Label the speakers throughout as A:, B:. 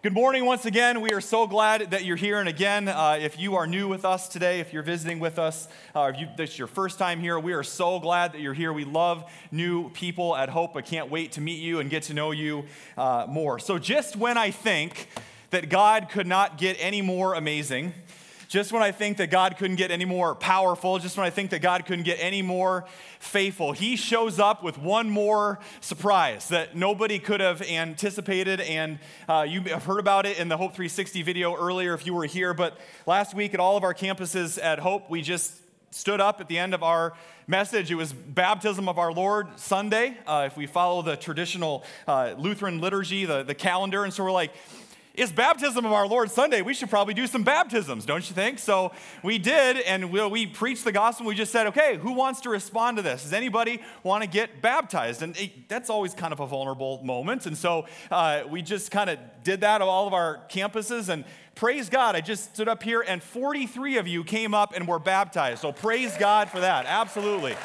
A: Good morning once again. We are so glad that you're here. And again, uh, if you are new with us today, if you're visiting with us, uh, if you, this is your first time here, we are so glad that you're here. We love new people at Hope. I can't wait to meet you and get to know you uh, more. So, just when I think that God could not get any more amazing, just when I think that God couldn't get any more powerful, just when I think that God couldn't get any more faithful, He shows up with one more surprise that nobody could have anticipated. And uh, you have heard about it in the Hope 360 video earlier if you were here. But last week at all of our campuses at Hope, we just stood up at the end of our message. It was Baptism of our Lord Sunday, uh, if we follow the traditional uh, Lutheran liturgy, the, the calendar. And so we're like, it's baptism of our Lord Sunday. We should probably do some baptisms, don't you think? So we did, and we, we preached the gospel. We just said, okay, who wants to respond to this? Does anybody want to get baptized? And it, that's always kind of a vulnerable moment. And so uh, we just kind of did that at all of our campuses. And praise God, I just stood up here, and 43 of you came up and were baptized. So praise God for that. Absolutely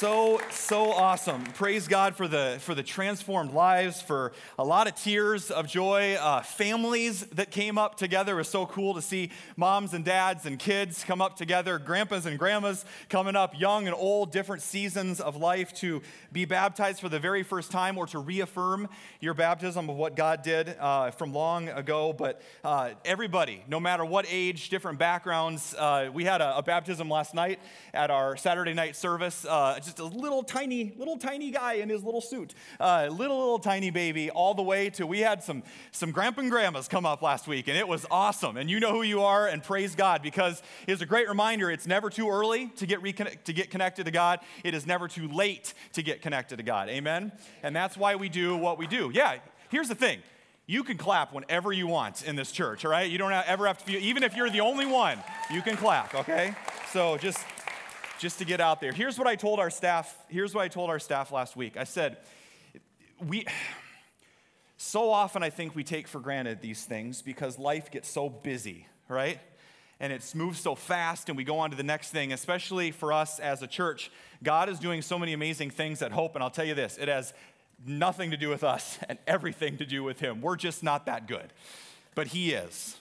A: so so awesome. Praise god for the for the transformed lives for a lot of tears of joy. Uh, families that came up together it was so cool to see moms and dads and kids come up together grandpas and grandmas coming up young and old different seasons of life to be baptized for the very first time or to reaffirm your baptism of what god did uh, from long ago. But uh, everybody no matter what age different backgrounds uh, we had a, a, baptism last night at our saturday night service. Uh, just a little tiny, little tiny guy in his little suit, uh, little, little tiny baby, all the way to we had some, some grandpa and grandmas come up last week, and it was awesome. And you know who you are, and praise God, because it's a great reminder it's never too early to get, reconnect, to get connected to God, it is never too late to get connected to God. Amen? And that's why we do what we do. Yeah, here's the thing you can clap whenever you want in this church, all right? You don't ever have to feel, even if you're the only one, you can clap, okay? So just just to get out there. Here's what I told our staff. Here's what I told our staff last week. I said, we so often I think we take for granted these things because life gets so busy, right? And it moves so fast, and we go on to the next thing, especially for us as a church. God is doing so many amazing things at Hope, and I'll tell you this it has nothing to do with us and everything to do with Him. We're just not that good, but He is.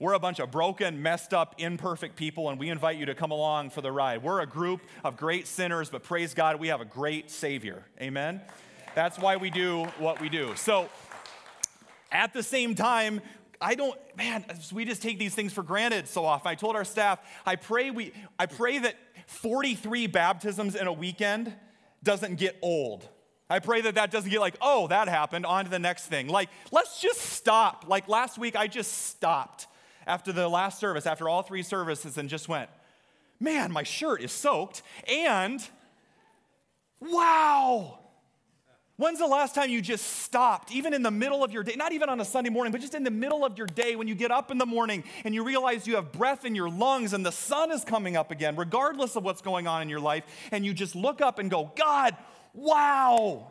A: We're a bunch of broken, messed up, imperfect people, and we invite you to come along for the ride. We're a group of great sinners, but praise God, we have a great Savior. Amen? That's why we do what we do. So, at the same time, I don't, man, we just take these things for granted so often. I told our staff, I pray we, I pray that 43 baptisms in a weekend doesn't get old. I pray that that doesn't get like, oh, that happened, on to the next thing. Like, let's just stop. Like last week, I just stopped after the last service, after all three services, and just went, man, my shirt is soaked. And wow, When's the last time you just stopped, even in the middle of your day, not even on a Sunday morning, but just in the middle of your day when you get up in the morning and you realize you have breath in your lungs and the sun is coming up again, regardless of what's going on in your life, and you just look up and go, God, wow.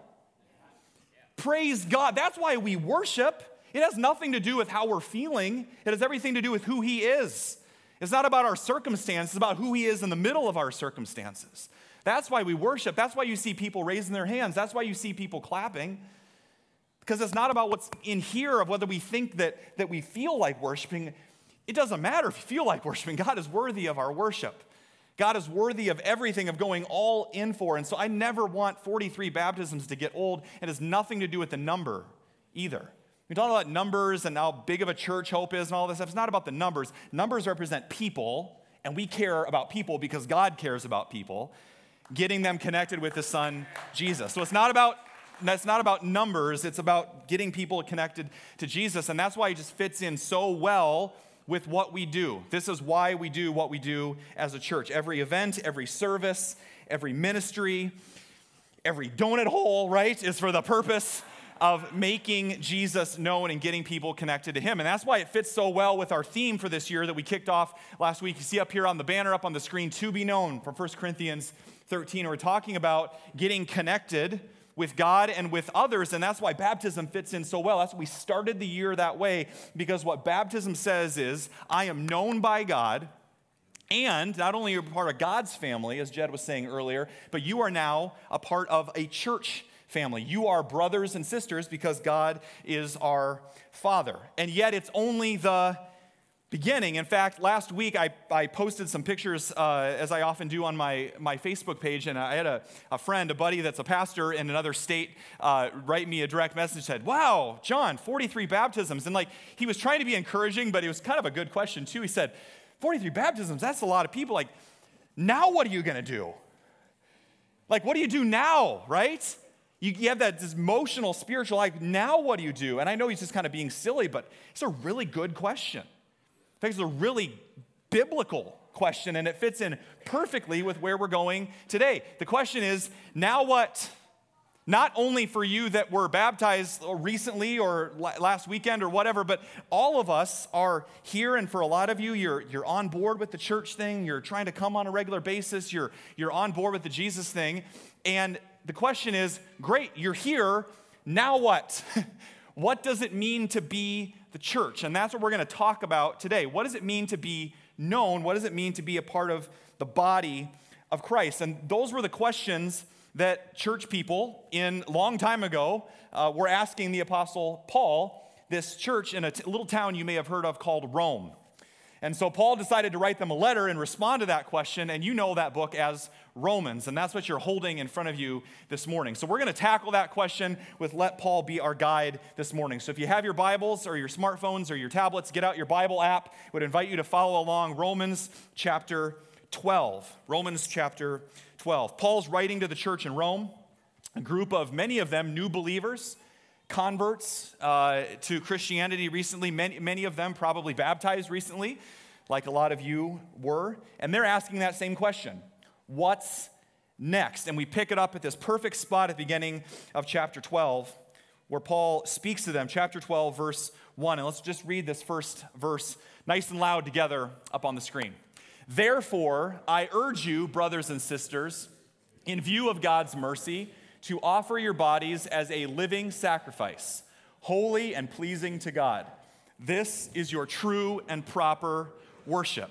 A: Praise God. That's why we worship. It has nothing to do with how we're feeling, it has everything to do with who He is. It's not about our circumstances, it's about who He is in the middle of our circumstances. That's why we worship. That's why you see people raising their hands. That's why you see people clapping. Because it's not about what's in here of whether we think that, that we feel like worshiping. It doesn't matter if you feel like worshiping. God is worthy of our worship. God is worthy of everything, of going all in for. And so I never want 43 baptisms to get old. It has nothing to do with the number either. We talk about numbers and how big of a church hope is and all this stuff. It's not about the numbers. Numbers represent people, and we care about people because God cares about people, getting them connected with the Son, Jesus. So it's not about it's not about numbers, it's about getting people connected to Jesus. And that's why it just fits in so well with what we do. This is why we do what we do as a church. Every event, every service, every ministry, every donut hole, right, is for the purpose of making Jesus known and getting people connected to him. And that's why it fits so well with our theme for this year that we kicked off last week. You see up here on the banner, up on the screen, to be known from 1 Corinthians 13. We're talking about getting connected with God and with others, and that's why baptism fits in so well. That's why we started the year that way, because what baptism says is, I am known by God. And not only are you part of God's family, as Jed was saying earlier, but you are now a part of a church family. You are brothers and sisters because God is our Father. And yet, it's only the beginning. In fact, last week I, I posted some pictures, uh, as I often do on my, my Facebook page, and I had a, a friend, a buddy that's a pastor in another state, uh, write me a direct message said, Wow, John, 43 baptisms. And like, he was trying to be encouraging, but it was kind of a good question too. He said, 43 baptisms, that's a lot of people. Like, now what are you going to do? Like, what do you do now, right? You, you have that emotional, spiritual, like, now what do you do? And I know he's just kind of being silly, but it's a really good question. In fact, it's a really biblical question, and it fits in perfectly with where we're going today. The question is now what? Not only for you that were baptized recently or last weekend or whatever, but all of us are here, and for a lot of you, you're, you're on board with the church thing, you're trying to come on a regular basis, you're, you're on board with the Jesus thing. And the question is great, you're here, now what? what does it mean to be the church. And that's what we're going to talk about today. What does it mean to be known? What does it mean to be a part of the body of Christ? And those were the questions that church people in long time ago uh, were asking the apostle Paul, this church in a t- little town you may have heard of called Rome. And so Paul decided to write them a letter and respond to that question, and you know that book as Romans, and that's what you're holding in front of you this morning. So we're going to tackle that question with Let Paul be our guide this morning. So if you have your Bibles or your smartphones or your tablets, get out your Bible app. I would invite you to follow along Romans chapter 12. Romans chapter 12. Paul's writing to the church in Rome, a group of many of them new believers converts uh, to Christianity recently, many, many of them probably baptized recently, like a lot of you were. And they're asking that same question What's next? And we pick it up at this perfect spot at the beginning of chapter 12, where Paul speaks to them, chapter 12, verse 1. And let's just read this first verse nice and loud together up on the screen. Therefore, I urge you, brothers and sisters, in view of God's mercy, to offer your bodies as a living sacrifice, holy and pleasing to God. This is your true and proper worship.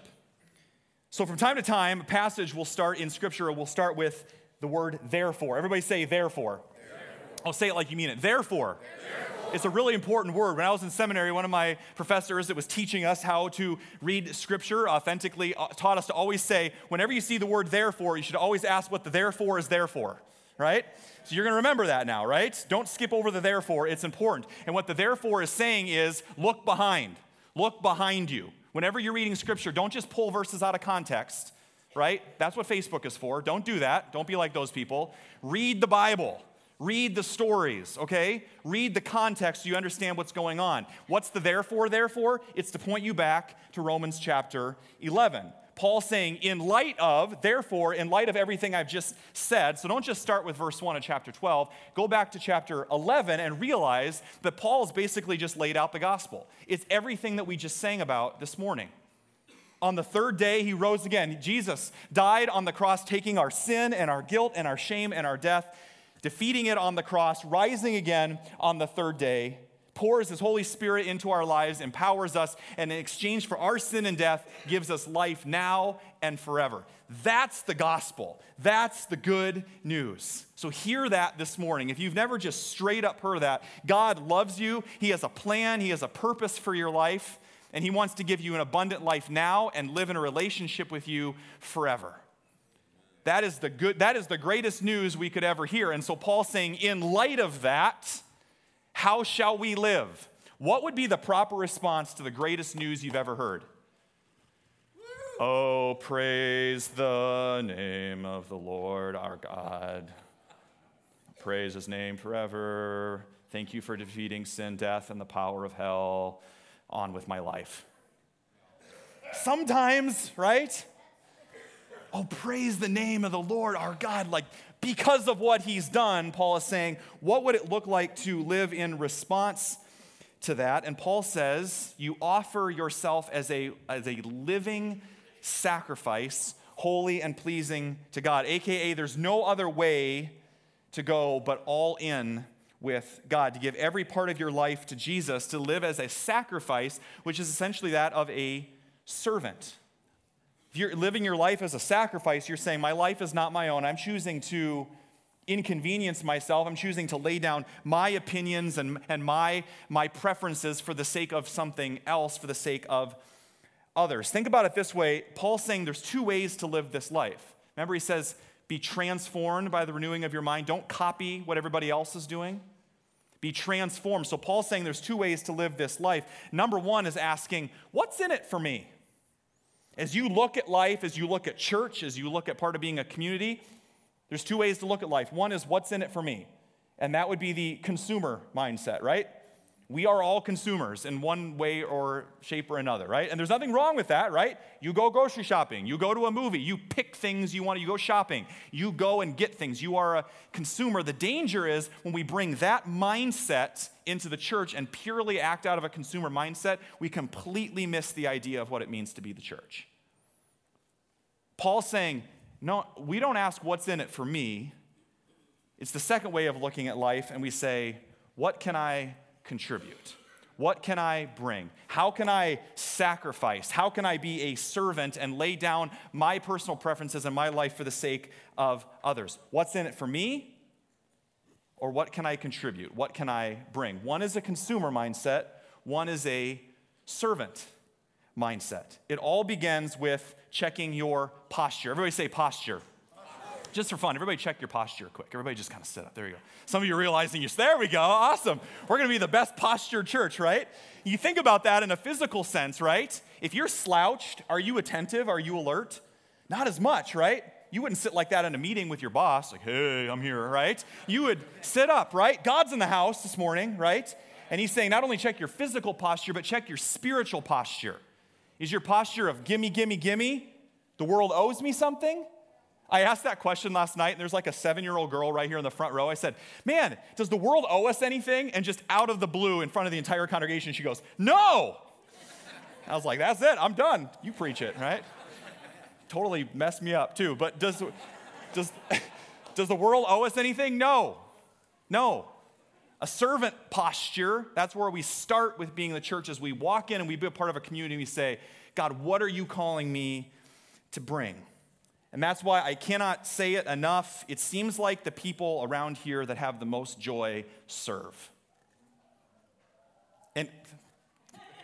A: So, from time to time, a passage will start in Scripture, we'll start with the word therefore. Everybody say therefore. therefore. I'll say it like you mean it. Therefore. therefore. It's a really important word. When I was in seminary, one of my professors that was teaching us how to read Scripture authentically uh, taught us to always say, whenever you see the word therefore, you should always ask what the therefore is there for right? So you're going to remember that now, right? Don't skip over the therefore, it's important. And what the therefore is saying is look behind. Look behind you. Whenever you're reading scripture, don't just pull verses out of context, right? That's what Facebook is for. Don't do that. Don't be like those people. Read the Bible. Read the stories, okay? Read the context so you understand what's going on. What's the therefore, therefore? It's to point you back to Romans chapter 11. Paul saying, in light of, therefore, in light of everything I've just said, so don't just start with verse 1 of chapter 12, go back to chapter 11 and realize that Paul's basically just laid out the gospel. It's everything that we just sang about this morning. On the third day, he rose again. Jesus died on the cross, taking our sin and our guilt and our shame and our death, defeating it on the cross, rising again on the third day pours his Holy Spirit into our lives, empowers us, and in exchange for our sin and death, gives us life now and forever. That's the gospel. That's the good news. So, hear that this morning. If you've never just straight up heard that, God loves you, He has a plan, He has a purpose for your life, and He wants to give you an abundant life now and live in a relationship with you forever. That is the good that is the greatest news we could ever hear. And so Paul's saying in light of that, how shall we live? What would be the proper response to the greatest news you've ever heard? Oh, praise the name of the Lord our God. Praise his name forever. Thank you for defeating sin, death, and the power of hell. On with my life. Sometimes, right? Oh, praise the name of the Lord our God. Like, because of what he's done, Paul is saying, what would it look like to live in response to that? And Paul says, you offer yourself as a, as a living sacrifice, holy and pleasing to God. AKA, there's no other way to go but all in with God, to give every part of your life to Jesus, to live as a sacrifice, which is essentially that of a servant. You're living your life as a sacrifice, you're saying, My life is not my own. I'm choosing to inconvenience myself. I'm choosing to lay down my opinions and, and my, my preferences for the sake of something else, for the sake of others. Think about it this way Paul's saying there's two ways to live this life. Remember, he says, be transformed by the renewing of your mind. Don't copy what everybody else is doing. Be transformed. So, Paul's saying there's two ways to live this life. Number one is asking, what's in it for me? As you look at life, as you look at church, as you look at part of being a community, there's two ways to look at life. One is, what's in it for me? And that would be the consumer mindset, right? We are all consumers in one way or shape or another, right? And there's nothing wrong with that, right? You go grocery shopping, you go to a movie, you pick things you want, you go shopping, you go and get things. You are a consumer. The danger is when we bring that mindset into the church and purely act out of a consumer mindset, we completely miss the idea of what it means to be the church. Paul's saying, no, we don't ask what's in it for me. It's the second way of looking at life, and we say, what can I contribute? What can I bring? How can I sacrifice? How can I be a servant and lay down my personal preferences and my life for the sake of others? What's in it for me? Or what can I contribute? What can I bring? One is a consumer mindset, one is a servant mindset. It all begins with checking your posture. Everybody say posture just for fun, everybody check your posture quick. Everybody just kind of sit up. There you go. Some of you realizing you, there we go. Awesome. We're going to be the best posture church, right? You think about that in a physical sense, right? If you're slouched, are you attentive? Are you alert? Not as much, right? You wouldn't sit like that in a meeting with your boss, like, hey, I'm here, right? You would sit up, right? God's in the house this morning, right? And he's saying not only check your physical posture, but check your spiritual posture. Is your posture of gimme, gimme, gimme? The world owes me something? I asked that question last night, and there's like a seven year old girl right here in the front row. I said, Man, does the world owe us anything? And just out of the blue, in front of the entire congregation, she goes, No. I was like, That's it, I'm done. You preach it, right? totally messed me up too. But does, does, does the world owe us anything? No. No. A servant posture, that's where we start with being the church as we walk in and we be a part of a community. We say, God, what are you calling me to bring? And that's why I cannot say it enough. It seems like the people around here that have the most joy serve. And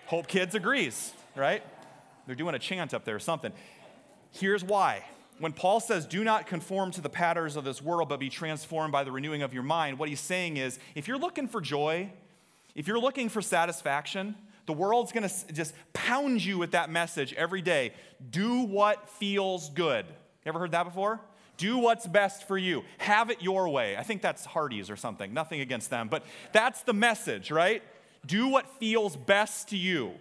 A: Hope Kids agrees, right? They're doing a chant up there or something. Here's why. When Paul says, do not conform to the patterns of this world, but be transformed by the renewing of your mind, what he's saying is if you're looking for joy, if you're looking for satisfaction, the world's gonna just pound you with that message every day. Do what feels good. Ever heard that before? Do what's best for you. Have it your way. I think that's Hardee's or something. Nothing against them, but that's the message, right? Do what feels best to you.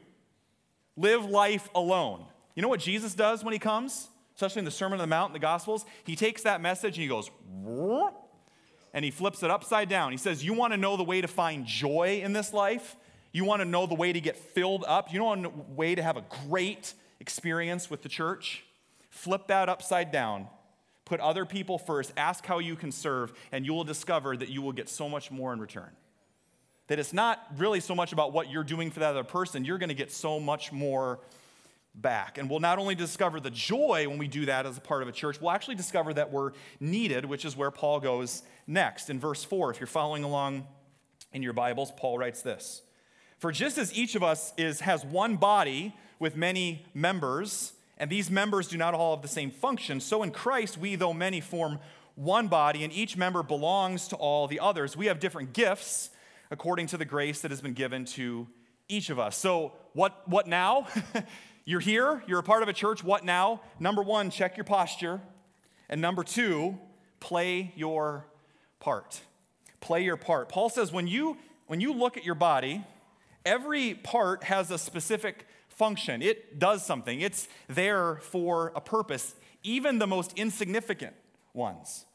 A: Live life alone. You know what Jesus does when he comes? Especially in the Sermon on the Mount in the Gospels? He takes that message and he goes, and he flips it upside down. He says, You want to know the way to find joy in this life? You want to know the way to get filled up? You know a way to have a great experience with the church? Flip that upside down. Put other people first. Ask how you can serve, and you will discover that you will get so much more in return. That it's not really so much about what you're doing for that other person, you're going to get so much more back. And we'll not only discover the joy when we do that as a part of a church, we'll actually discover that we're needed, which is where Paul goes next. In verse 4, if you're following along in your Bibles, Paul writes this For just as each of us is, has one body with many members, and these members do not all have the same function. So in Christ, we, though many, form one body, and each member belongs to all the others. We have different gifts according to the grace that has been given to each of us. So, what, what now? you're here, you're a part of a church. What now? Number one, check your posture. And number two, play your part. Play your part. Paul says when you, when you look at your body, every part has a specific function, it does something, it's there for a purpose, even the most insignificant ones.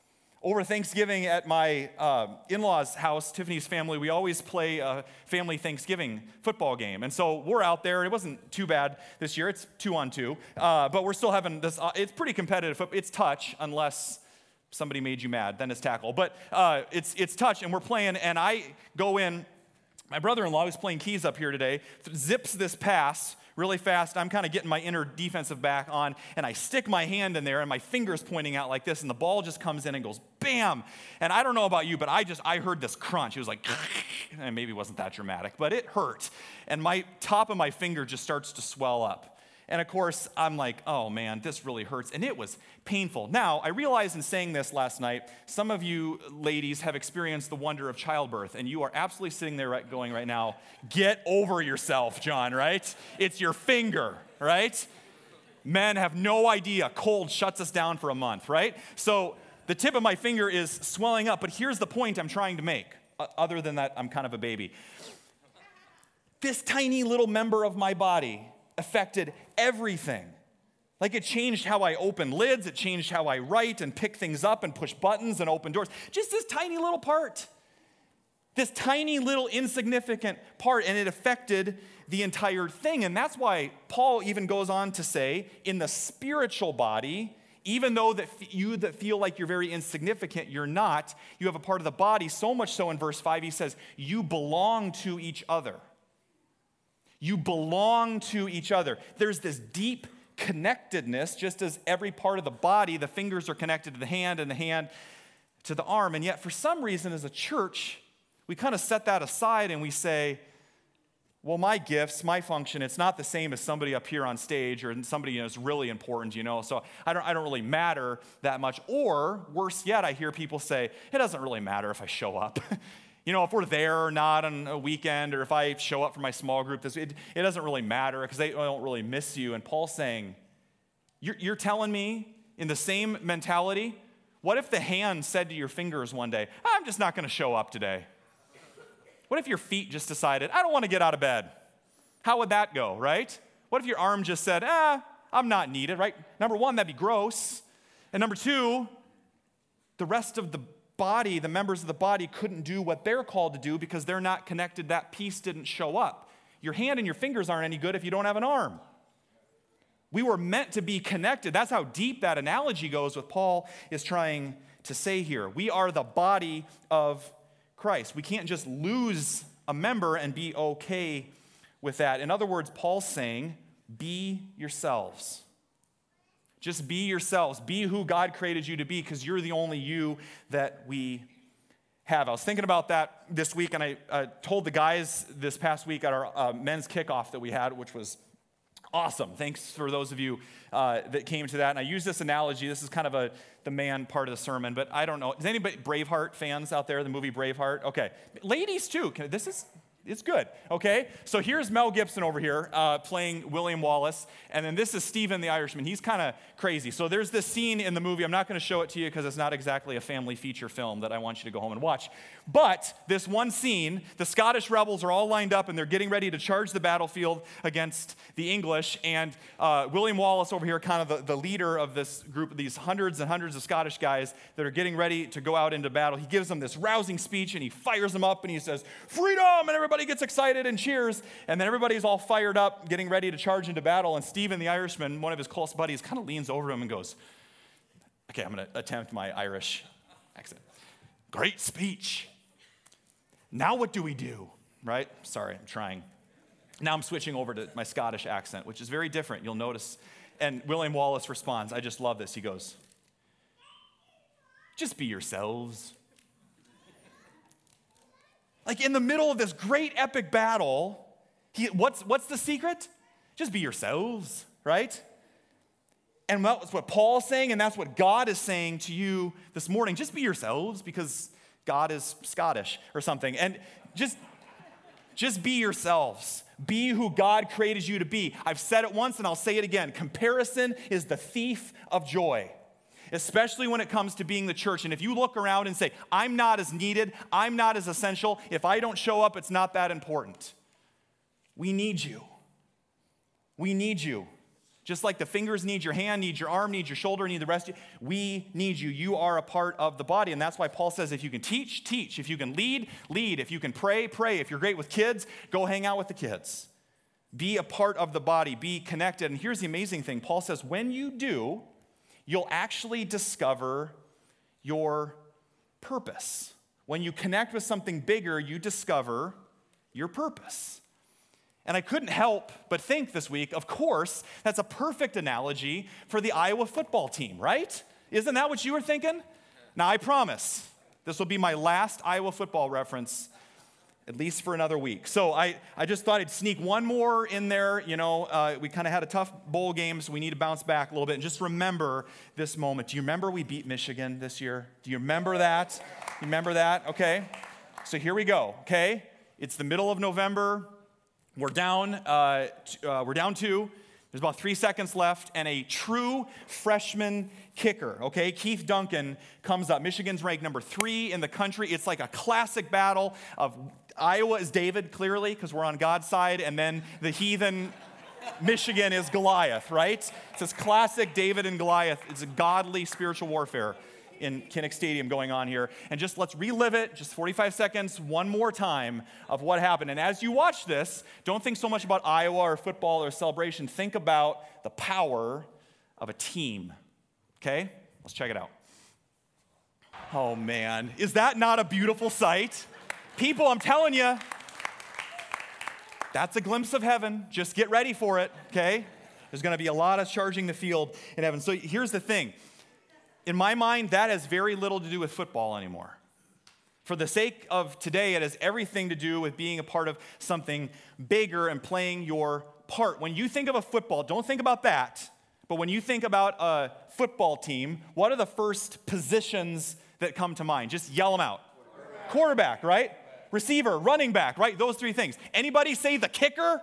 A: Over Thanksgiving at my uh, in law's house, Tiffany's family, we always play a family Thanksgiving football game. And so we're out there. It wasn't too bad this year, it's two on two. Uh, but we're still having this, uh, it's pretty competitive. It's touch, unless somebody made you mad, then it's tackle. But uh, it's, it's touch, and we're playing, and I go in My brother in law, who's playing keys up here today, zips this pass really fast. I'm kind of getting my inner defensive back on, and I stick my hand in there, and my finger's pointing out like this, and the ball just comes in and goes bam. And I don't know about you, but I just, I heard this crunch. It was like, and maybe it wasn't that dramatic, but it hurt. And my top of my finger just starts to swell up. And of course, I'm like, oh man, this really hurts. And it was painful. Now, I realize in saying this last night, some of you ladies have experienced the wonder of childbirth, and you are absolutely sitting there right, going right now, get over yourself, John, right? It's your finger, right? Men have no idea. Cold shuts us down for a month, right? So the tip of my finger is swelling up, but here's the point I'm trying to make. Other than that, I'm kind of a baby. This tiny little member of my body affected everything. Like it changed how I open lids, it changed how I write and pick things up and push buttons and open doors. Just this tiny little part. This tiny little insignificant part, and it affected the entire thing. And that's why Paul even goes on to say, in the spiritual body, even though that you that feel like you're very insignificant, you're not. You have a part of the body, so much so in verse 5, he says, you belong to each other. You belong to each other. There's this deep connectedness, just as every part of the body, the fingers are connected to the hand and the hand to the arm. And yet, for some reason, as a church, we kind of set that aside and we say, well, my gifts, my function, it's not the same as somebody up here on stage or somebody you know, is really important, you know, so I don't, I don't really matter that much. Or worse yet, I hear people say, it doesn't really matter if I show up. you know, if we're there or not on a weekend, or if I show up for my small group, this, it, it doesn't really matter because they don't really miss you. And Paul's saying, you're, you're telling me in the same mentality, what if the hand said to your fingers one day, I'm just not going to show up today? What if your feet just decided, I don't want to get out of bed? How would that go, right? What if your arm just said, ah, I'm not needed, right? Number one, that'd be gross. And number two, the rest of the body, the members of the body, couldn't do what they're called to do because they're not connected. That piece didn't show up. Your hand and your fingers aren't any good if you don't have an arm. We were meant to be connected. That's how deep that analogy goes, what Paul is trying to say here. We are the body of Christ. We can't just lose a member and be okay with that. In other words, Paul's saying, be yourselves. Just be yourselves. Be who God created you to be because you're the only you that we have. I was thinking about that this week, and I uh, told the guys this past week at our uh, men's kickoff that we had, which was awesome. Thanks for those of you uh, that came to that. And I use this analogy. This is kind of a the man part of the sermon, but I don't know. Is anybody Braveheart fans out there? The movie Braveheart. Okay, ladies too. Can, This is it's good, okay? So here's Mel Gibson over here uh, playing William Wallace, and then this is Stephen the Irishman. He's kind of crazy. So there's this scene in the movie. I'm not going to show it to you because it's not exactly a family feature film that I want you to go home and watch. But this one scene, the Scottish rebels are all lined up and they're getting ready to charge the battlefield against the English. And uh, William Wallace over here, kind of the, the leader of this group, these hundreds and hundreds of Scottish guys that are getting ready to go out into battle, he gives them this rousing speech and he fires them up and he says, Freedom! And everybody gets excited and cheers. And then everybody's all fired up, getting ready to charge into battle. And Stephen the Irishman, one of his close buddies, kind of leans over him and goes, Okay, I'm going to attempt my Irish accent. Great speech. Now what do we do? Right? Sorry, I'm trying. Now I'm switching over to my Scottish accent, which is very different. You'll notice. And William Wallace responds, I just love this. He goes, Just be yourselves. Like in the middle of this great epic battle, he, what's, what's the secret? Just be yourselves, right? And that's what Paul's saying, and that's what God is saying to you this morning. Just be yourselves because God is Scottish or something. And just, just be yourselves. Be who God created you to be. I've said it once and I'll say it again. Comparison is the thief of joy, especially when it comes to being the church. And if you look around and say, I'm not as needed, I'm not as essential, if I don't show up, it's not that important. We need you. We need you. Just like the fingers need your hand, need your arm, need your shoulder, need the rest of you, we need you. You are a part of the body. And that's why Paul says if you can teach, teach. If you can lead, lead. If you can pray, pray. If you're great with kids, go hang out with the kids. Be a part of the body, be connected. And here's the amazing thing Paul says when you do, you'll actually discover your purpose. When you connect with something bigger, you discover your purpose. And I couldn't help but think this week, of course, that's a perfect analogy for the Iowa football team, right? Isn't that what you were thinking? Now, I promise this will be my last Iowa football reference at least for another week. So I, I just thought I'd sneak one more in there. You know, uh, we kind of had a tough bowl game, so we need to bounce back a little bit. And just remember this moment. Do you remember we beat Michigan this year? Do you remember that? You remember that? Okay. So here we go. Okay. It's the middle of November. We're down. Uh, t- uh, we're down two. There's about three seconds left, and a true freshman kicker, okay, Keith Duncan comes up. Michigan's ranked number three in the country. It's like a classic battle of Iowa is David, clearly, because we're on God's side, and then the heathen Michigan is Goliath, right? It's this classic David and Goliath. It's a godly spiritual warfare in Kinnick Stadium going on here. And just let's relive it, just 45 seconds, one more time of what happened. And as you watch this, don't think so much about Iowa or football or celebration. Think about the power of a team. Okay? Let's check it out. Oh man, is that not a beautiful sight? People, I'm telling you, that's a glimpse of heaven. Just get ready for it, okay? There's going to be a lot of charging the field in heaven. So here's the thing. In my mind, that has very little to do with football anymore. For the sake of today, it has everything to do with being a part of something bigger and playing your part. When you think of a football, don't think about that. But when you think about a football team, what are the first positions that come to mind? Just yell them out. Quarterback, Quarterback right? Receiver, running back, right? Those three things. Anybody say the kicker?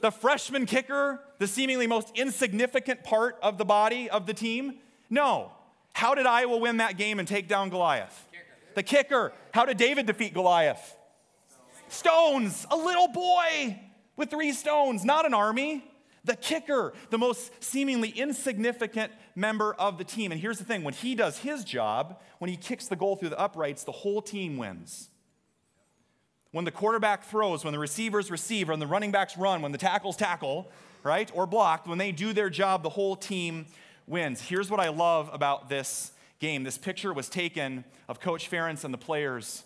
A: The freshman kicker, the seemingly most insignificant part of the body of the team? No. How did Iowa win that game and take down Goliath? The kicker. How did David defeat Goliath? Stones. A little boy with three stones, not an army. The kicker, the most seemingly insignificant member of the team. And here's the thing when he does his job, when he kicks the goal through the uprights, the whole team wins. When the quarterback throws, when the receivers receive, when the running backs run, when the tackles tackle, right, or blocked, when they do their job, the whole team wins. Here's what I love about this game. This picture was taken of Coach Ferentz and the players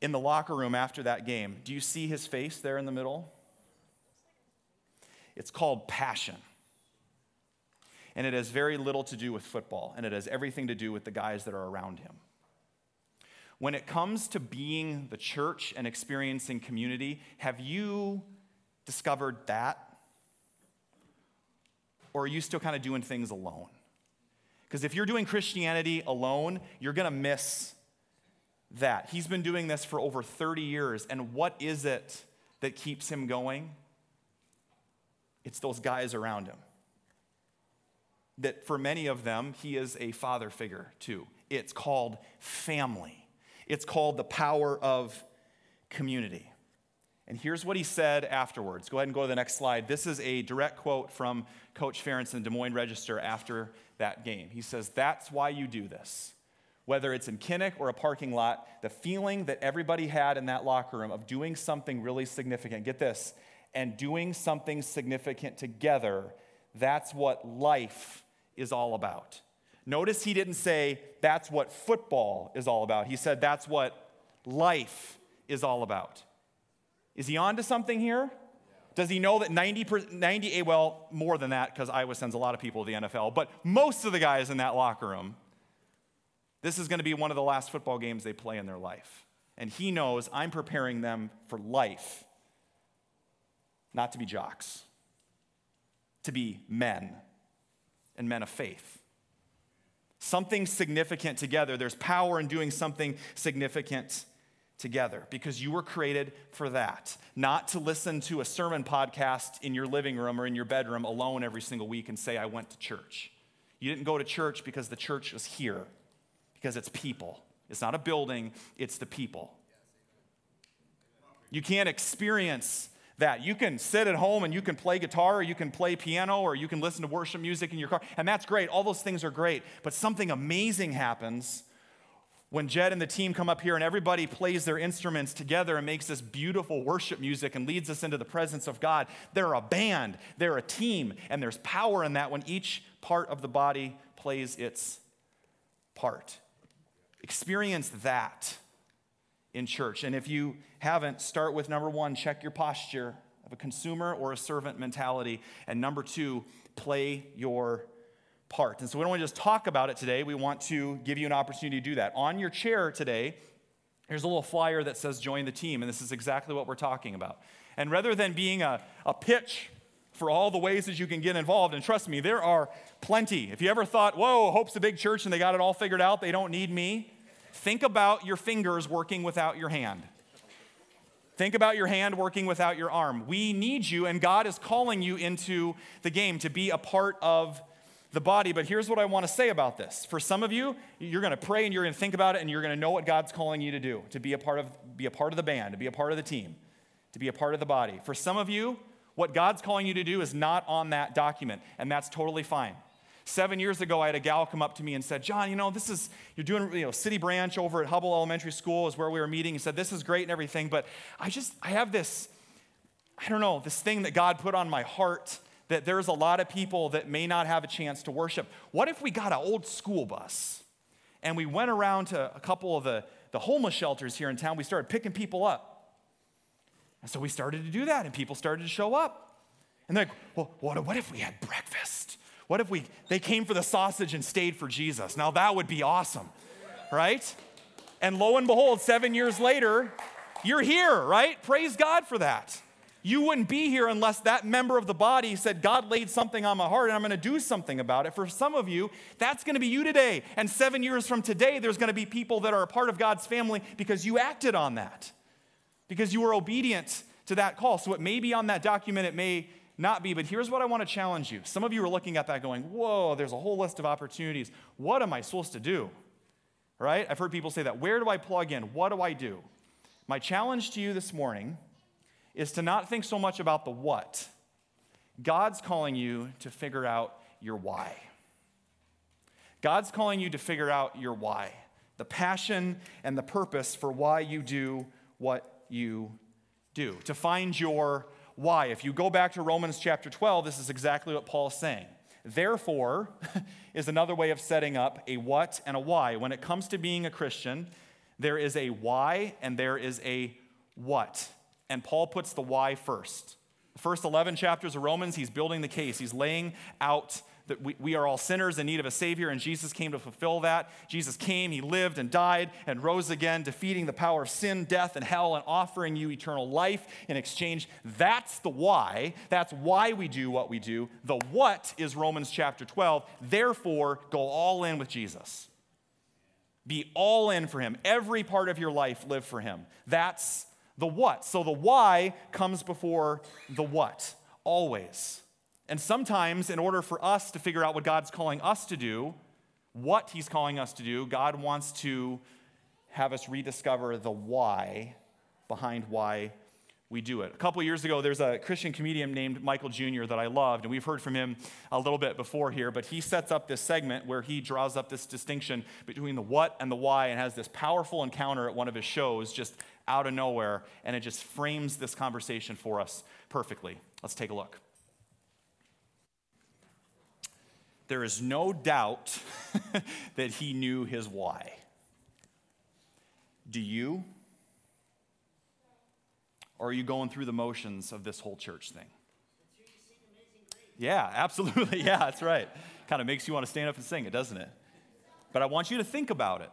A: in the locker room after that game. Do you see his face there in the middle? It's called passion. And it has very little to do with football, and it has everything to do with the guys that are around him. When it comes to being the church and experiencing community, have you discovered that? Or are you still kind of doing things alone? Because if you're doing Christianity alone, you're going to miss that. He's been doing this for over 30 years. And what is it that keeps him going? It's those guys around him. That for many of them, he is a father figure too. It's called family. It's called the power of community. And here's what he said afterwards. Go ahead and go to the next slide. This is a direct quote from Coach Ferentz in Des Moines Register after that game. He says, That's why you do this. Whether it's in Kinnick or a parking lot, the feeling that everybody had in that locker room of doing something really significant, get this, and doing something significant together, that's what life is all about. Notice he didn't say that's what football is all about. He said that's what life is all about. Is he on to something here? Does he know that 90, 90 eh, well, more than that, because Iowa sends a lot of people to the NFL, but most of the guys in that locker room, this is going to be one of the last football games they play in their life. And he knows I'm preparing them for life, not to be jocks, to be men and men of faith something significant together. There's power in doing something significant together because you were created for that. Not to listen to a sermon podcast in your living room or in your bedroom alone every single week and say, I went to church. You didn't go to church because the church was here, because it's people. It's not a building, it's the people. You can't experience that. You can sit at home and you can play guitar, or you can play piano, or you can listen to worship music in your car, and that's great. All those things are great. But something amazing happens when Jed and the team come up here and everybody plays their instruments together and makes this beautiful worship music and leads us into the presence of God. They're a band, they're a team, and there's power in that when each part of the body plays its part. Experience that in church. And if you haven't, start with number one, check your posture of a consumer or a servant mentality. And number two, play your part. And so we don't want to just talk about it today. We want to give you an opportunity to do that. On your chair today, here's a little flyer that says join the team. And this is exactly what we're talking about. And rather than being a, a pitch for all the ways that you can get involved, and trust me, there are plenty. If you ever thought, whoa, Hope's a big church and they got it all figured out, they don't need me, think about your fingers working without your hand. Think about your hand working without your arm. We need you, and God is calling you into the game to be a part of the body. But here's what I want to say about this. For some of you, you're going to pray and you're going to think about it, and you're going to know what God's calling you to do to be a part of, be a part of the band, to be a part of the team, to be a part of the body. For some of you, what God's calling you to do is not on that document, and that's totally fine. Seven years ago, I had a gal come up to me and said, John, you know, this is, you're doing, you know, City Branch over at Hubbell Elementary School is where we were meeting. He said, this is great and everything, but I just, I have this, I don't know, this thing that God put on my heart that there's a lot of people that may not have a chance to worship. What if we got an old school bus and we went around to a couple of the, the homeless shelters here in town? We started picking people up. And so we started to do that, and people started to show up. And they're like, well, what, what if we had breakfast? What if we, they came for the sausage and stayed for Jesus? Now that would be awesome, right? And lo and behold, seven years later, you're here, right? Praise God for that. You wouldn't be here unless that member of the body said, God laid something on my heart and I'm going to do something about it. For some of you, that's going to be you today. And seven years from today, there's going to be people that are a part of God's family because you acted on that, because you were obedient to that call. So it may be on that document, it may not be. But here's what I want to challenge you. Some of you are looking at that going, whoa, there's a whole list of opportunities. What am I supposed to do? Right? I've heard people say that. Where do I plug in? What do I do? My challenge to you this morning is to not think so much about the what. God's calling you to figure out your why. God's calling you to figure out your why, the passion and the purpose for why you do what you do, to find your why. If you go back to Romans chapter 12, this is exactly what Paul's saying. Therefore, is another way of setting up a what and a why. When it comes to being a Christian, there is a why and there is a what. And Paul puts the why first. The first 11 chapters of Romans, he's building the case. He's laying out that we, we are all sinners in need of a Savior, and Jesus came to fulfill that. Jesus came, He lived and died and rose again, defeating the power of sin, death, and hell, and offering you eternal life in exchange. That's the why. That's why we do what we do. The what is Romans chapter 12. Therefore, go all in with Jesus. Be all in for Him. Every part of your life, live for Him. That's the what. So the why comes before the what, always. And sometimes, in order for us to figure out what God's calling us to do, what He's calling us to do, God wants to have us rediscover the why behind why we do it. A couple years ago, there's a Christian comedian named Michael Jr. that I loved, and we've heard from him a little bit before here, but he sets up this segment where he draws up this distinction between the what and the why and has this powerful encounter at one of his shows just out of nowhere, and it just frames this conversation for us perfectly. Let's take a look. There is no doubt that he knew his why. Do you? Or are you going through the motions of this whole church thing? Yeah, absolutely. Yeah, that's right. Kind of makes you want to stand up and sing it, doesn't it? But I want you to think about it.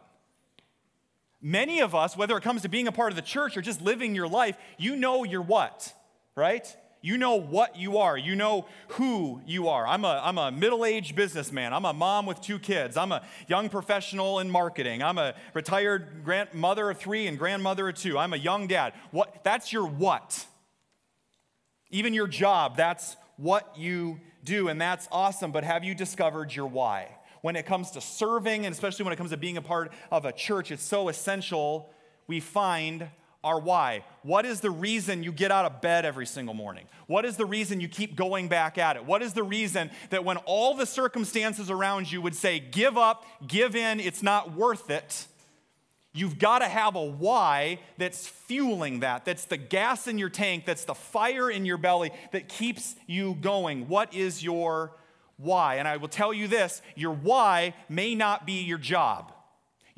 A: Many of us, whether it comes to being a part of the church or just living your life, you know you're what, right? You know what you are. You know who you are. I'm a, I'm a middle aged businessman. I'm a mom with two kids. I'm a young professional in marketing. I'm a retired grandmother of three and grandmother of two. I'm a young dad. What, that's your what. Even your job, that's what you do, and that's awesome. But have you discovered your why? When it comes to serving, and especially when it comes to being a part of a church, it's so essential we find our why. What is the reason you get out of bed every single morning? What is the reason you keep going back at it? What is the reason that when all the circumstances around you would say, give up, give in, it's not worth it, you've got to have a why that's fueling that, that's the gas in your tank, that's the fire in your belly that keeps you going. What is your why? And I will tell you this your why may not be your job.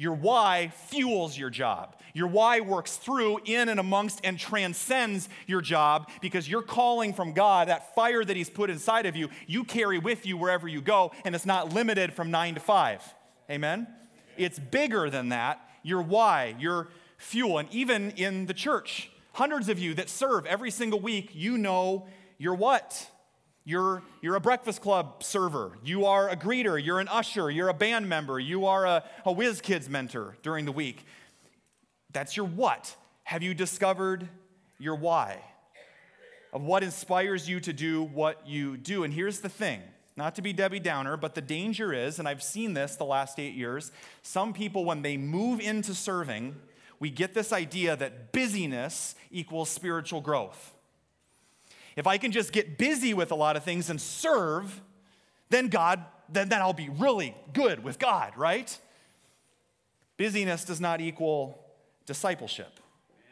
A: Your why fuels your job. Your why works through, in, and amongst, and transcends your job because you're calling from God, that fire that He's put inside of you, you carry with you wherever you go, and it's not limited from nine to five. Amen? It's bigger than that. Your why, your fuel. And even in the church, hundreds of you that serve every single week, you know your what? You're, you're a breakfast club server. You are a greeter. You're an usher. You're a band member. You are a, a Whiz Kids mentor during the week. That's your what. Have you discovered your why? Of what inspires you to do what you do. And here's the thing not to be Debbie Downer, but the danger is, and I've seen this the last eight years, some people, when they move into serving, we get this idea that busyness equals spiritual growth. If I can just get busy with a lot of things and serve, then God, then, then I'll be really good with God, right? Busyness does not equal discipleship.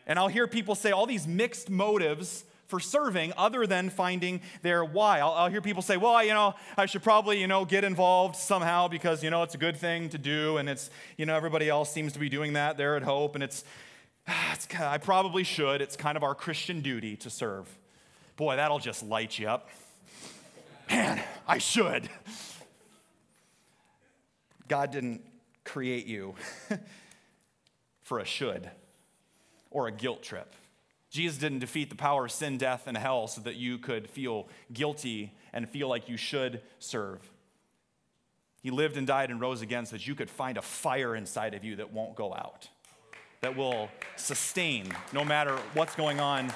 A: And I'll hear people say all these mixed motives for serving other than finding their why. I'll, I'll, hear people say, well, you know, I should probably, you know, get involved somehow because, you know, it's a good thing to do and it's, you know, everybody else seems to be doing that there at Hope and it's, it's I probably should. It's kind of our Christian duty to serve. Boy, that'll just light you up. Man, I should. God didn't create you for a should or a guilt trip. Jesus didn't defeat the power of sin, death, and hell so that you could feel guilty and feel like you should serve. He lived and died and rose again so that you could find a fire inside of you that won't go out, that will sustain no matter what's going on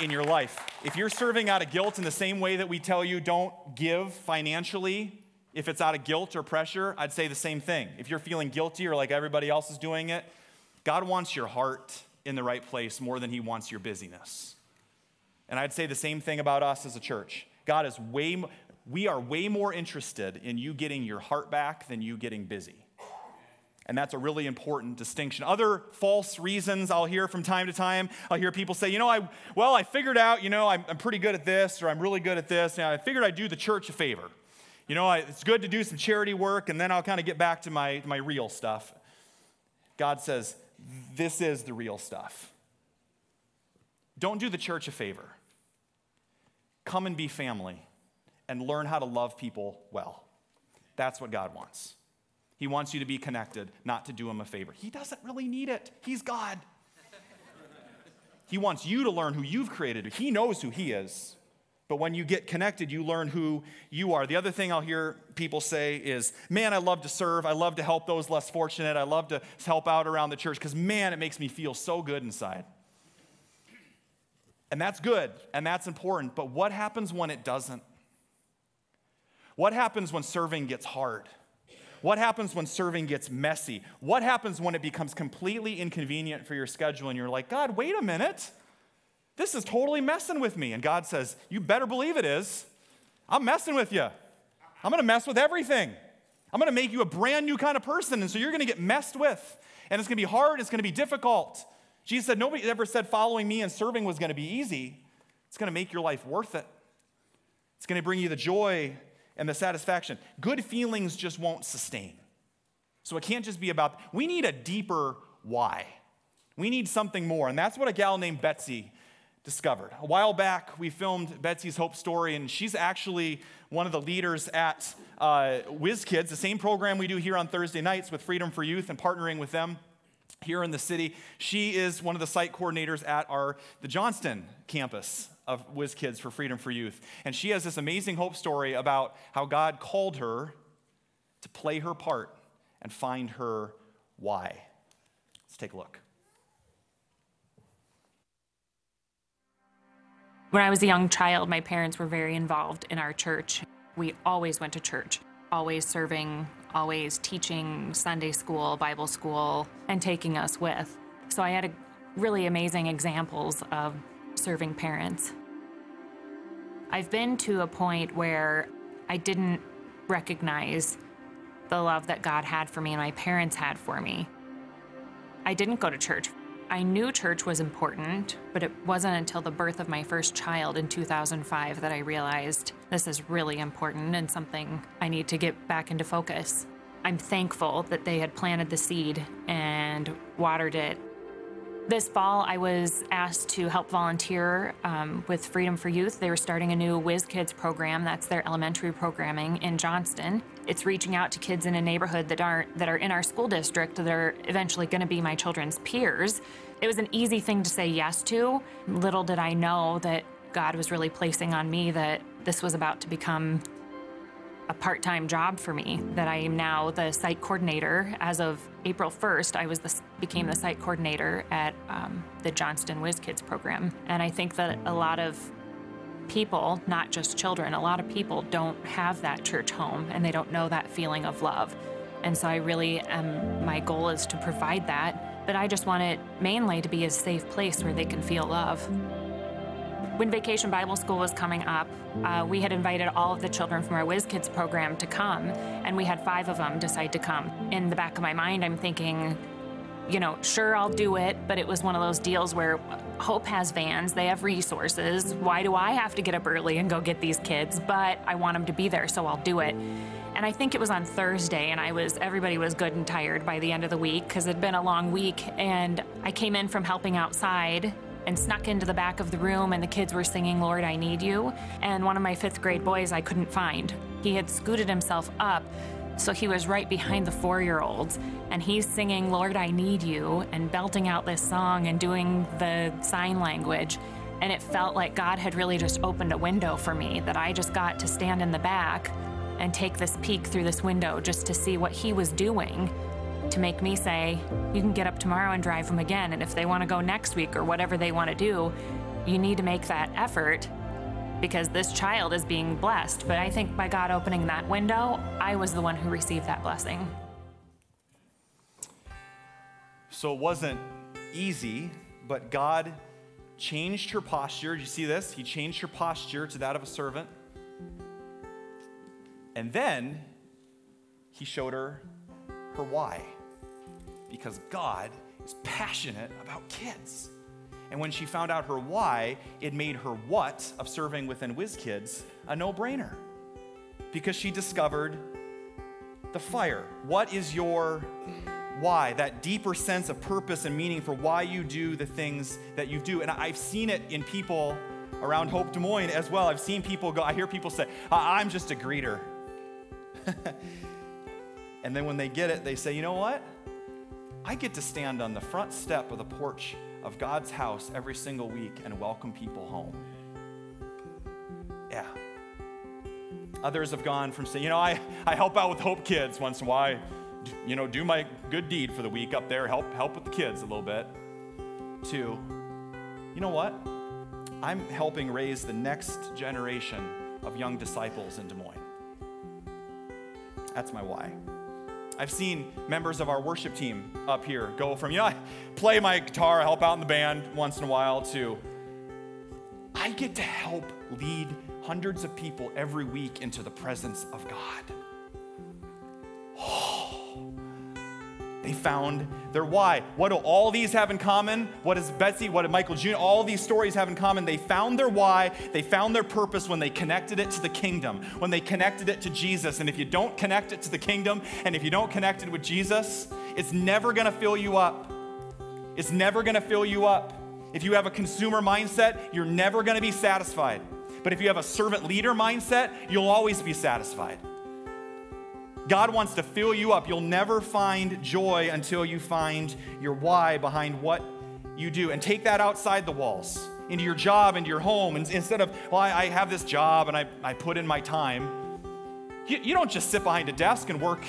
A: in your life. If you're serving out of guilt in the same way that we tell you don't give financially, if it's out of guilt or pressure, I'd say the same thing. If you're feeling guilty or like everybody else is doing it, God wants your heart in the right place more than he wants your busyness. And I'd say the same thing about us as a church. God is way we are way more interested in you getting your heart back than you getting busy. And that's a really important distinction. Other false reasons I'll hear from time to time, I'll hear people say, you know, I, well, I figured out, you know, I'm, I'm pretty good at this, or I'm really good at this, and I figured I'd do the church a favor. You know, I, it's good to do some charity work, and then I'll kind of get back to my, my real stuff. God says, this is the real stuff. Don't do the church a favor. Come and be family and learn how to love people well. That's what God wants. He wants you to be connected, not to do him a favor. He doesn't really need it, He's God. he wants you to learn who you've created. He knows who He is. But when you get connected, you learn who you are. The other thing I'll hear people say is, man, I love to serve. I love to help those less fortunate. I love to help out around the church because, man, it makes me feel so good inside. And that's good and that's important. But what happens when it doesn't? What happens when serving gets hard? What happens when serving gets messy? What happens when it becomes completely inconvenient for your schedule and you're like, God, wait a minute. This is totally messing with me. And God says, You better believe it is. I'm messing with you. I'm going to mess with everything. I'm going to make you a brand new kind of person. And so you're going to get messed with. And it's going to be hard. It's going to be difficult. Jesus said, Nobody ever said following me and serving was going to be easy. It's going to make your life worth it. It's going to bring you the joy and the satisfaction. Good feelings just won't sustain. So it can't just be about, we need a deeper why. We need something more. And that's what a gal named Betsy discovered. A while back, we filmed Betsy's Hope Story, and she's actually one of the leaders at uh, Whiz Kids, the same program we do here on Thursday nights with Freedom for Youth and partnering with them here in the city. She is one of the site coordinators at our the Johnston campus of Whiz Kids for Freedom for Youth. And she has this amazing hope story about how God called her to play her part and find her why. Let's take a look.
B: When I was a young child, my parents were very involved in our church. We always went to church, always serving, always teaching Sunday school, Bible school, and taking us with. So I had really amazing examples of serving parents. I've been to a point where I didn't recognize the love that God had for me and my parents had for me. I didn't go to church. I knew church was important, but it wasn't until the birth of my first child in 2005 that I realized this is really important and something I need to get back into focus. I'm thankful that they had planted the seed and watered it. This fall, I was asked to help volunteer um, with Freedom for Youth. They were starting a new Whiz Kids program. That's their elementary programming in Johnston. It's reaching out to kids in a neighborhood that aren't that are in our school district that are eventually going to be my children's peers. It was an easy thing to say yes to. Little did I know that God was really placing on me that this was about to become a part time job for me, that I am now the site coordinator. As of April 1st, I was the, became the site coordinator at um, the Johnston Whiz Kids program. And I think that a lot of people, not just children, a lot of people don't have that church home and they don't know that feeling of love. And so I really am, my goal is to provide that, but I just want it mainly to be a safe place where they can feel love. When Vacation Bible School was coming up, uh, we had invited all of the children from our Whiz Kids program to come, and we had five of them decide to come. In the back of my mind, I'm thinking, you know, sure, I'll do it, but it was one of those deals where Hope has vans, they have resources. Why do I have to get up early and go get these kids? But I want them to be there, so I'll do it. And I think it was on Thursday, and I was everybody was good and tired by the end of the week because it'd been a long week. And I came in from helping outside and snuck into the back of the room, and the kids were singing, Lord, I Need You. And one of my fifth grade boys I couldn't find. He had scooted himself up, so he was right behind the four year olds, and he's singing, Lord, I Need You, and belting out this song and doing the sign language. And it felt like God had really just opened a window for me, that I just got to stand in the back and take this peek through this window just to see what he was doing to make me say, you can get up tomorrow and drive them again. And if they want to go next week or whatever they want to do, you need to make that effort because this child is being blessed. But I think by God opening that window, I was the one who received that blessing.
A: So it wasn't easy, but God changed her posture. Do you see this? He changed her posture to that of a servant. And then he showed her her why because God is passionate about kids. And when she found out her why, it made her what of serving within Whiz Kids a no brainer because she discovered the fire. What is your why? That deeper sense of purpose and meaning for why you do the things that you do. And I've seen it in people around Hope Des Moines as well. I've seen people go, I hear people say, I'm just a greeter. and then when they get it, they say, you know what? I get to stand on the front step of the porch of God's house every single week and welcome people home. Yeah. Others have gone from saying, you know, I, I help out with Hope Kids once in a while. You know, do my good deed for the week up there, help help with the kids a little bit. To, you know what? I'm helping raise the next generation of young disciples in Des Moines. That's my why. I've seen members of our worship team up here go from, you know, I play my guitar, help out in the band once in a while, to I get to help lead hundreds of people every week into the presence of God. They found their why. What do all these have in common? What does Betsy, what did Michael Jr., all these stories have in common? They found their why, they found their purpose when they connected it to the kingdom, when they connected it to Jesus. And if you don't connect it to the kingdom, and if you don't connect it with Jesus, it's never gonna fill you up. It's never gonna fill you up. If you have a consumer mindset, you're never gonna be satisfied. But if you have a servant leader mindset, you'll always be satisfied. God wants to fill you up. You'll never find joy until you find your why behind what you do. And take that outside the walls, into your job, into your home. And instead of, well, I, have this job and I, I put in my time, you, you don't just sit behind a desk and work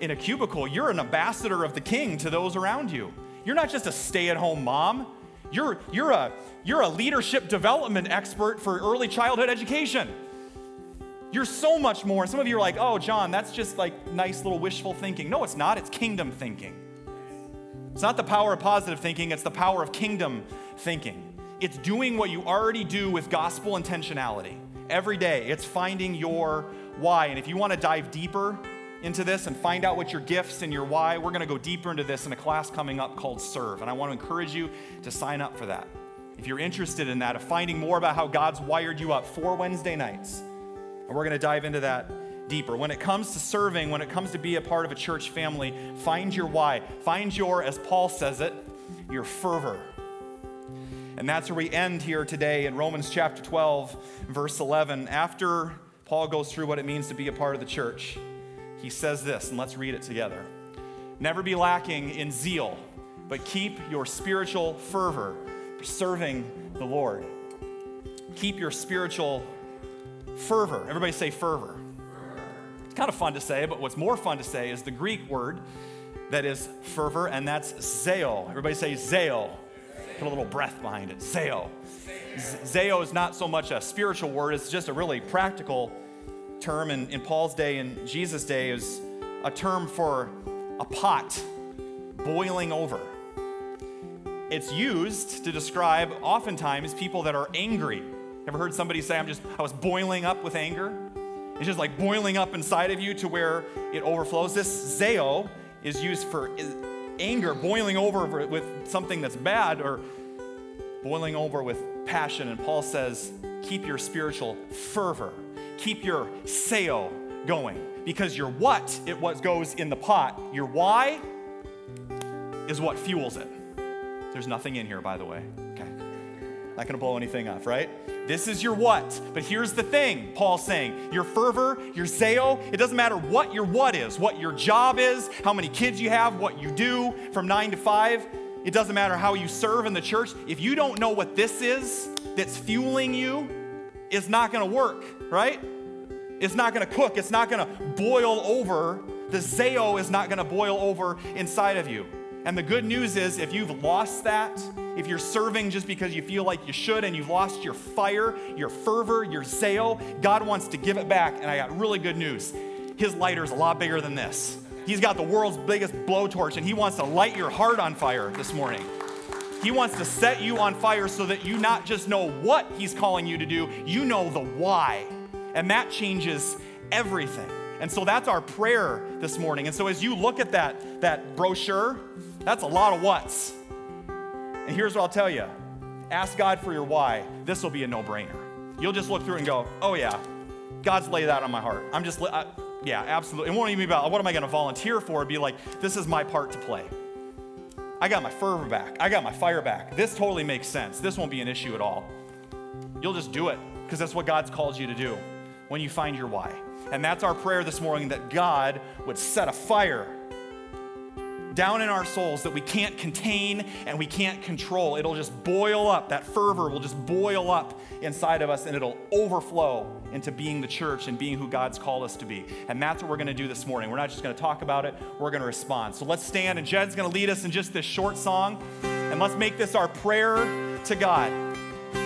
A: in a cubicle. You're an ambassador of the king to those around you. You're not just a stay at home mom. You're, you're, a, you're a leadership development expert for early childhood education. You're so much more. Some of you are like, oh, John, that's just like nice little wishful thinking. No, it's not. It's kingdom thinking. It's not the power of positive thinking, it's the power of kingdom thinking. It's doing what you already do with gospel intentionality every day. It's finding your why. And if you want to dive deeper into this and find out what your gifts and your why, we're going to go deeper into this in a class coming up called Serve. And I want to encourage you to sign up for that. If you're interested in that, of finding more about how God's wired you up, for Wednesday nights. And we're going to dive into that deeper. When it comes to serving, when it comes to be a part of a church family, find your why. Find your, as Paul says it, your fervor. And that's where we end here today in Romans chapter 12, verse 11. After Paul goes through what it means to be a part of the church, he says this, and let's read it together. Never be lacking in zeal, but keep your spiritual fervor serving the Lord. Keep your spiritual fervor. Everybody say fervor. It's kind of fun to say, but what's more fun to say is the Greek word that is fervor, and that's zeo. Everybody say zeo. Put a little breath behind it. Zeo. Zeo is not so much a spiritual word, it's just a really practical term. In, in Paul's day and Jesus' day, is a term for a pot boiling over. It's used to describe oftentimes people that are angry. Ever heard somebody say, I'm just, I was boiling up with anger? It's just like boiling up inside of you to where it overflows. This zeo is used for anger, boiling over with something that's bad or boiling over with passion. And Paul says, keep your spiritual fervor, keep your zeo going because your what, it what goes in the pot. Your why is what fuels it. There's nothing in here, by the way. Not gonna blow anything off, right? This is your what. But here's the thing Paul's saying your fervor, your zeo, it doesn't matter what your what is, what your job is, how many kids you have, what you do from nine to five. It doesn't matter how you serve in the church. If you don't know what this is that's fueling you, it's not gonna work, right? It's not gonna cook, it's not gonna boil over. The zeo is not gonna boil over inside of you. And the good news is, if you've lost that, if you're serving just because you feel like you should and you've lost your fire, your fervor, your zeal, God wants to give it back. And I got really good news. His lighter is a lot bigger than this. He's got the world's biggest blowtorch and he wants to light your heart on fire this morning. He wants to set you on fire so that you not just know what he's calling you to do, you know the why. And that changes everything. And so that's our prayer this morning. And so as you look at that, that brochure, that's a lot of what's. And here's what I'll tell you ask God for your why. This will be a no brainer. You'll just look through it and go, oh, yeah, God's laid that on my heart. I'm just, I, yeah, absolutely. It won't even be about what am I going to volunteer for? It'd be like, this is my part to play. I got my fervor back. I got my fire back. This totally makes sense. This won't be an issue at all. You'll just do it because that's what God's called you to do when you find your why. And that's our prayer this morning that God would set a fire down in our souls that we can't contain and we can't control. It'll just boil up. That fervor will just boil up inside of us and it'll overflow into being the church and being who God's called us to be. And that's what we're going to do this morning. We're not just going to talk about it, we're going to respond. So let's stand and Jed's going to lead us in just this short song. And let's make this our prayer to God.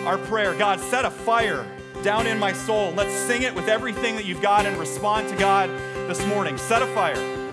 A: Our prayer God, set a fire down in my soul. Let's sing it with everything that you've got and respond to God this morning. Set a fire.